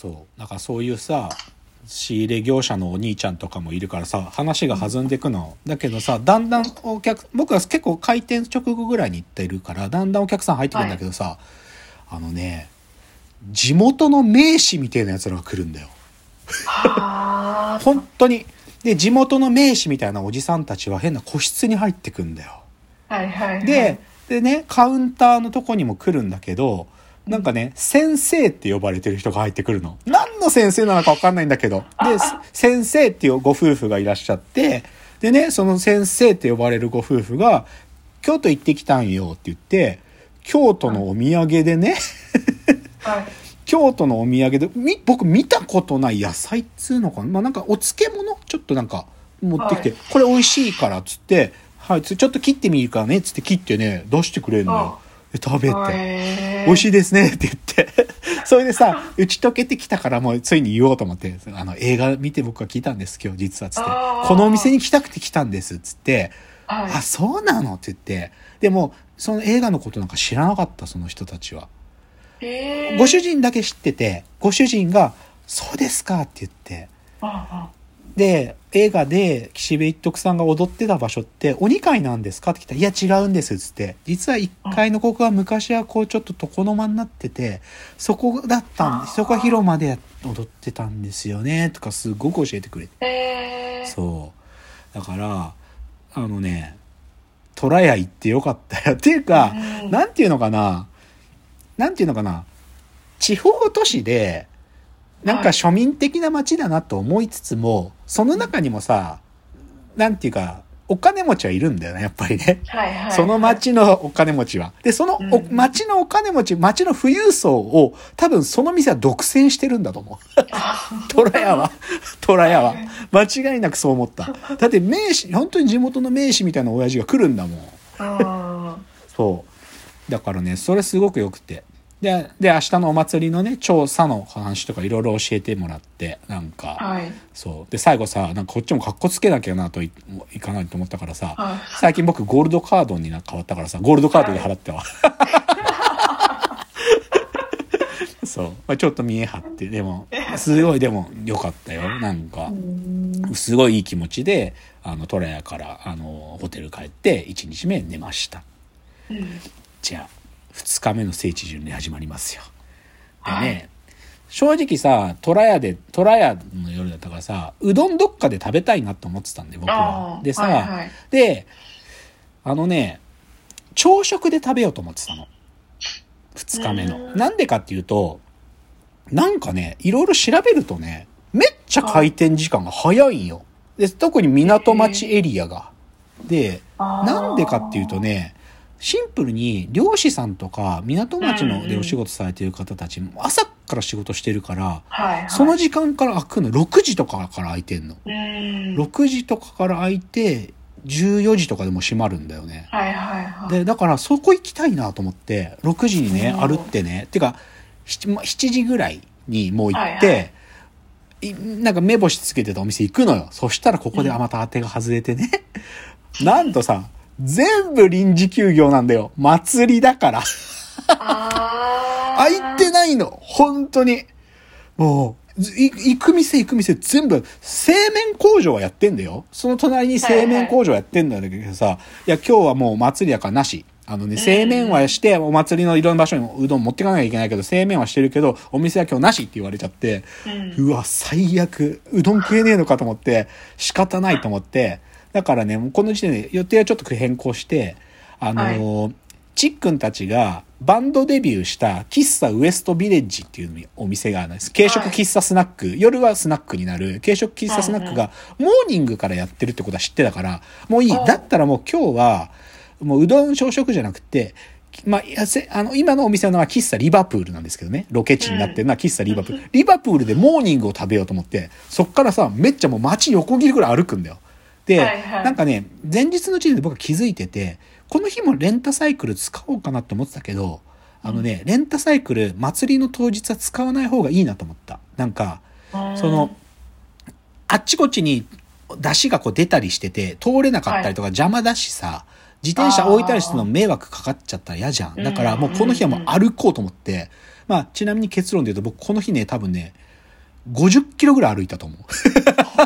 そう。だからそういうさ、仕入れ業者のお兄ちゃんとかもいるからさ、話が弾んでくの。だけどさ、だんだんお客、僕は結構開店直後ぐらいに行ってるから、だんだんお客さん入ってくるんだけどさ、あのね、地元の名士みたいなやつらが来るんだよ。はあ。本当に。で、地元の名士みたいなおじさんたちは変な個室に入ってくんだよ。はいはいはい。で、でね、カウンターのとこにも来るんだけど、なんかね、先生って呼ばれてる人が入ってくるの。何の先生なのかわかんないんだけど。で、先生っていうご夫婦がいらっしゃって、でね、その先生って呼ばれるご夫婦が、京都行ってきたんよって言って、京都のお土産でね、はい。京都のお土産で、み、僕見たことない野菜っつうのかな？まあなんかお漬物ちょっとなんか持ってきて、はいこれ美味しいからっつって、はい、つちょっと切ってみるからねっつって切ってね、出してくれるのよ。で食べて。て美味しい。いですねって言って。それでさ、打ち解けてきたからもうついに言おうと思って、あの映画見て僕は聞いたんです今日実はつってこのお店に来たくて来たんですっつって、はい。あ、そうなのって言って。でも、その映画のことなんか知らなかった、その人たちは。ご主人だけ知ってて、ご主人が、そうですかって言って。あで、映画で岸辺一徳さんが踊ってた場所って、お二階なんですか？って聞いたら、いや違うんですっつって。実は一階のここは昔はこうちょっと床の間になってて、そこだったん。そこは広間で踊ってたんですよね。とかすごく教えてくれて。あ。へえ。そう。だから、あのね、虎屋行ってよかったよ。っていうか、うんなんていうのかな、なんていうのかな、地方都市で、なんかはい庶民的な街だなと思いつつも、その中にもさ、なんていうか、お金持ちはいるんだよね、やっぱりね。はいはい。その町のお金持ちは。で、そのおうん町のお金持ち、町の富裕層を、多分その店は独占してるんだと思う。虎屋は。虎屋は。間違いなくそう思った。だって名士、本当に地元の名士みたいな親父が来るんだもん。あそう。だからね、それすごく良くて。で、で、明日のお祭りのね、調査の話とかいろいろ教えてもらって、なんか、あ。はい。そう。で、最後さ、なんかこっちも格好つけなきゃなといいかないと思ったからさ、はい。最近僕ゴールドカードにな変わったからさ、ゴールドカードで払ってわ。そう。まあ、ちょっと見え張って、でも、すごいでも良かったよ。なんかう、んすごいいい気持ちで、あの、トラヤから、あの、ホテル帰って、1日目寝ました。うんじゃあ、2日目の聖地巡礼始まりますよ。でね、はい正直さ、虎屋で、虎屋の夜だったからさ、うどんどっかで食べたいなと思ってたんで、僕はでさ、はいはいで、あのね、朝食で食べようと思ってたの。2日目の。うんなんでかっていうと、なんかね、いろいろ調べるとね、めっちゃ開店時間が早いんよ。で、特に港町エリアが。で、なんでかっていうとね、シンプルに漁師さんとか港町のでお仕事されてる方たちも朝から仕事してるから、はいはい。その時間から開くの？6時とかから開いてんの。うん。6時とかから開いて、14時とかでも閉まるんだよね。はいはいはい。で、だからそこ行きたいなと思って、6時にね、うん歩ってね、てか、7, ま7時ぐらいにもう行って、はいはいいなんか目星つけてたお店行くのよ。そしたらここであまた当てが外れてね。なんとさ、全部臨時休業なんだよ。祭りだから。ああ。開いてないの。本当に。もう、行く店行く店全部、製麺工場はやってんだよ。その隣に製麺工場やってんだけどさ、いや今日はもう祭りやからなし。あのね、製麺はして、お祭りのいろんな場所にうどん持ってかなきゃいけないけど、製麺はしてるけど、お店は今日なしって言われちゃって、うんうわ、最悪。うどん食えねえのかと思って、仕方ないと思って、だからね、もうこの時点で予定はちょっと変更して、あのーちっくんたちがバンドデビューした喫茶ウエストビレッジっていうお店があるんです。軽食喫茶スナック、夜はスナックになる軽食喫茶スナックがモーニングからやってるってことは知ってたから、もういい。うんだったらもう今日は、もううどん朝食じゃなくて、まあ、やせあの、今のお店の名は喫茶リバプールなんですけどね。ロケ地になってるのは喫茶リバプール。リバプールでモーニングを食べようと思って、そっからさ、めっちゃもう街横切るぐらい歩くんだよ。で、はいはい。なんかね、前日の時点で僕は気づいてて、この日もレンタサイクル使おうかなって思ってたけど、あのね、レンタサイクル、祭りの当日は使わない方がいいなと思った。なんか、その、あっちこっちに出汁がこう出たりしてて、通れなかったりとか邪魔だしさ、自転車置いたりするの迷惑かかっちゃったら嫌じゃん。だからもうこの日はもう歩こうと思って、まあちなみに結論で言うと僕この日ね、多分ね、50キロぐらい歩いたと思う。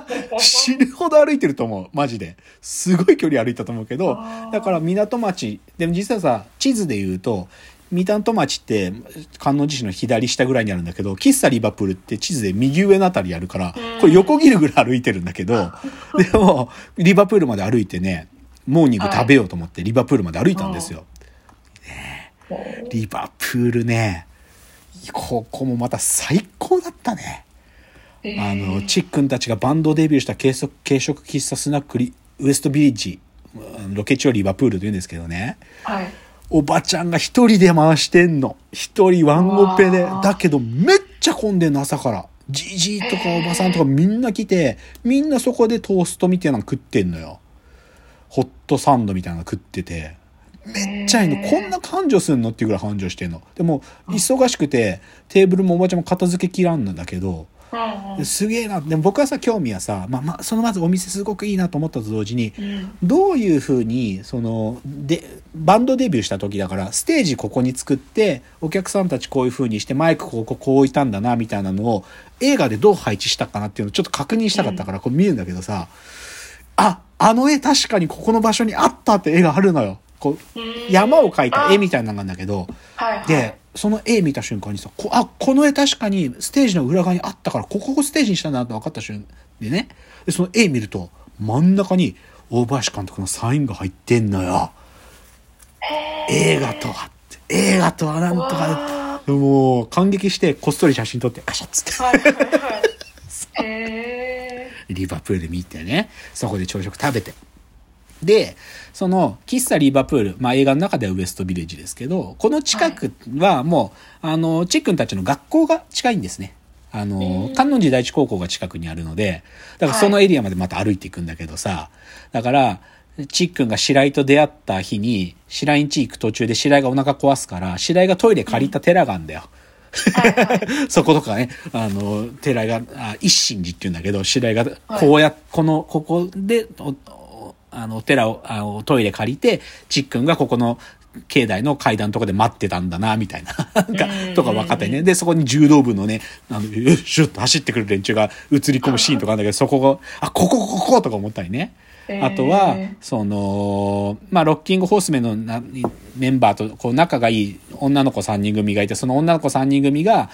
死ぬほど歩いてると思う。マジで。すごい距離歩いたと思うけど、だから港町、でも実はさ、地図で言うと、港町って観音寺市の左下ぐらいにあるんだけど、喫茶リバプールって地図で右上のあたりあるから、これ横切るぐらい歩いてるんだけど、でも、リバプールまで歩いてね、モーニング食べようと思ってリバプールまで歩いたんですよ。リバプールね、ここもまた最高だったね。あの、チックンたちがバンドデビューした軽食軽食喫茶スナックリウエストビレッジ、ロケ地をリバプールと言うんですけどね。はい。おばちゃんが一人で回してんの。一人ワンオペでだけどめっちゃ混んでんの朝から。じじいとかおばさんとかみんな来て、みんなそこでトーストみたいなの食ってんのよ。ホットサンドみたいなの食ってて。めっちゃいいの。こんな繁盛すんのっていうぐらい繁盛してんの。でも、忙しくて、テーブルもおばちゃんも片付けきらんのだけど、うんうん。すげえな。でも僕はさ、興味はさ、まあまあ、そのまずお店すごくいいなと思ったと同時に、うん。どういうふうにそのでバンドデビューした時だからステージここに作ってお客さんたちこういうふうにしてマイクこここう置いたんだなみたいなのを映画でどう配置したかなっていうのをちょっと確認したかったからこう見るんだけどさ、ああの絵確かにここの場所にあったって絵があるのよ。こう山を描いた絵みたいなのがあるんだけどはいはい。でその絵見た瞬間にさこあこの絵確かにステージの裏側にあったからここをステージにしたんだなって分かった瞬間でね。でその絵見ると真ん中に大林監督のサインが入ってんのよ。映画とはって。映画とはなんとかわでもう感激してこっそり写真撮ってカシャッつって。ーはいはいはい。へ リバプール見てね。そこで朝食食べてでその喫茶リバプール、まあ、映画の中ではウエストビレッジですけどこの近くはもう、あのチックンたちの学校が近いんですね。あのうん観音寺第一高校が近くにあるのでだからそのエリアまでまた歩いていくんだけどさだからチックンが白井と出会った日に白井ん家行く途中で白井がお腹壊すから白井がトイレ借りた寺があるんだよ、ーはいはい。そことかね、あの、寺井が、あ一心寺って言うんだけど、白井が、こうや、この、ここで、おおあの、お寺を、あの、トイレ借りて、ちっくんがここの、境内の階段のとこで待ってたんだな、みたいな、なんかうん、とか分かったりね。で、そこに柔道部のね、あの、シュッと走ってくる連中が映り込むシーンとかあるんだけど、そこが、あ、ここ、ここ、とか思ったりね。あとはその、まあ、ロッキングホースメンのなメンバーとこう仲がいい女の子3人組がいて、その女の子3人組が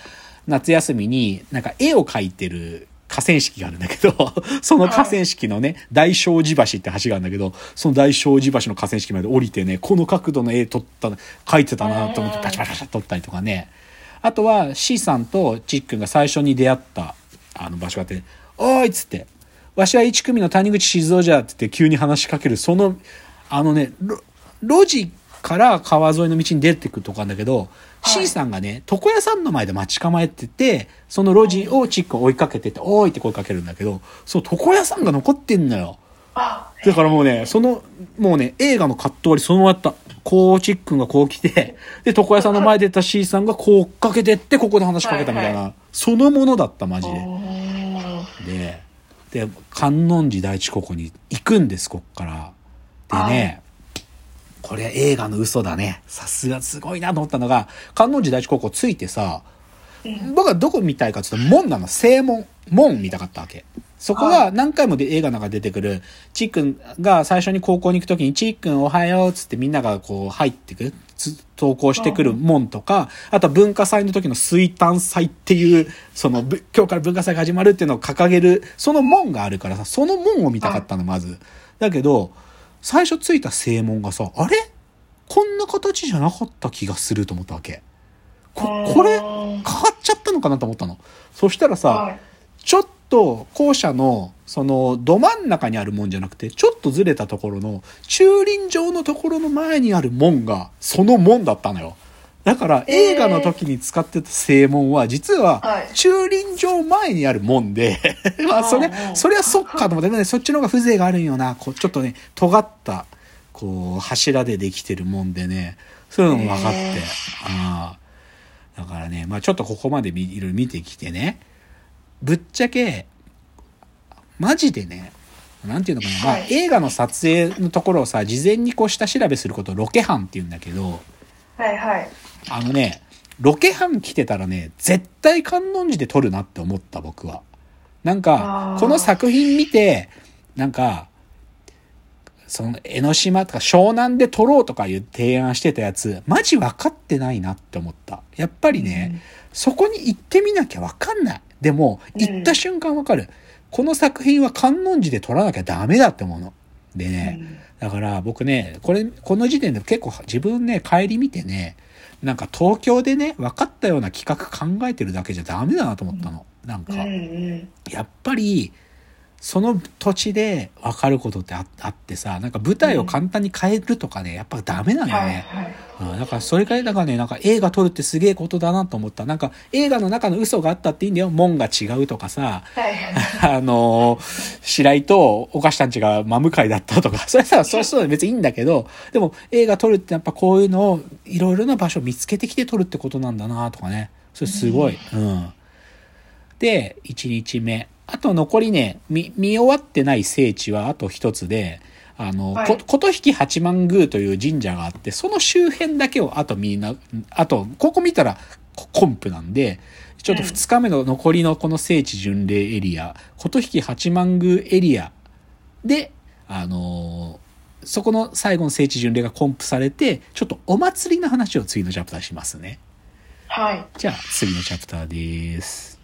夏休みになんか絵を描いてる河川敷があるんだけど、その河川敷のね、大正寺橋って橋があるんだけど、その大正寺橋の河川敷まで降りてね、この角度の絵撮った、描いてたなと思ってパチパチパチ撮ったりとかね。あとは C さんとチックンが最初に出会ったあの場所があって、おーいっつって、わしは一組の谷口静雄じゃって言って急に話しかける、その、あのね、ろ路地から川沿いの道に出てくるとこなんだけど、はい C さんがね、床屋さんの前で待ち構えてて、その路地をチックン追いかけてって、おーいって声かけるんだけど、そう、床屋さんが残ってんのよ。あ、だからもうね、その、もうね、映画のカット割りそのままやった。こう、チックンがこう来て、で、床屋さんの前で出た C さんがこう追っかけてって、ここで話しかけたみたいな、はいそのものだった、マジおで。ーで、で、観音寺第一高校に行くんです、こっから。でね、これ映画の嘘だね。さすがすごいなと思ったのが、観音寺第一高校着いてさ、うん僕はどこ見たいかっていうと、門なの、正門。門見たかったわけ。そこはが何回もで映画の中で出てくる、ちっくんが最初に高校に行くときに、ちっくんおはようっつってみんながこう入ってく、つ登校してくる門とか、あとは文化祭の時の水炭祭っていう、その、ぶ今日から文化祭が始まるっていうのを掲げる、その門があるからさ、その門を見たかったの、まず。だけど、最初ついた正門がさ、あれ？こんな形じゃなかった気がすると思ったわけ。こ、これ、変わっちゃったのかなと思ったの。そしたらさ、はいちょっと校舎のそのど真ん中にある門じゃなくてちょっとずれたところの駐輪場のところの前にある門がその門だったのよ。だからえー映画の時に使ってた正門は実ははい。駐輪場前にある門で、まあそれそれはそっかと思って、ね、そっちの方が風情があるんよな、こうちょっとね、尖った、こう柱でできてるもんでね、そういうのも分かって、ああだからね、まあちょっとここまでみいろいろ見てきてね、ぶっちゃけ、マジでね、なんていうのかな、まあはい。映画の撮影のところをさ、事前にこう下調べすることをロケハンって言うんだけど、はいはい。あのね、ロケハン来てたらね、絶対観音寺で撮るなって思った僕は。なんかこの作品見て、なんか、その江ノ島とか湘南で撮ろうとかいう提案してたやつ、マジ分かってないなって思った。やっぱりね、そこに行ってみなきゃ分かんない。でも、うん行った瞬間分かる。この作品は観音寺で撮らなきゃダメだって思うの。でうんね、だから僕ね、これ、この時点で結構自分ね、帰り見てね、なんか東京でね、分かったような企画考えてるだけじゃダメだなと思ったの。なんか、うんうんやっぱり、その土地で分かることってああってさ、なんか舞台を簡単に変えるとかね、やっぱダメなんだよはいね。はい。うん、だからそれからだからね、なんか映画撮るってすげえことだなと思った。なんか映画の中の嘘があったっていいんだよ。門が違うとかさ、はいはい。あのー白井とお菓子たちが真向かいだったとか、それさ、そうそう別にいいんだけど、でも映画撮るってやっぱこういうのをいろいろな場所を見つけてきて撮るってことなんだなとかね。それすごい。うん。で、1日目。あと残りね、見、見終わってない聖地はあと一つで、あの、はいこ琴引八幡宮という神社があって、その周辺だけをあとみんな、あと、ここ見たらココンプなんで、ちょっと2日目の残りのこの聖地巡礼エリア、琴引八幡宮エリアで、あのーそこの最後の聖地巡礼がコンプされて、ちょっとお祭りの話を次のチャプターしますね。はい。じゃあ次のチャプターです。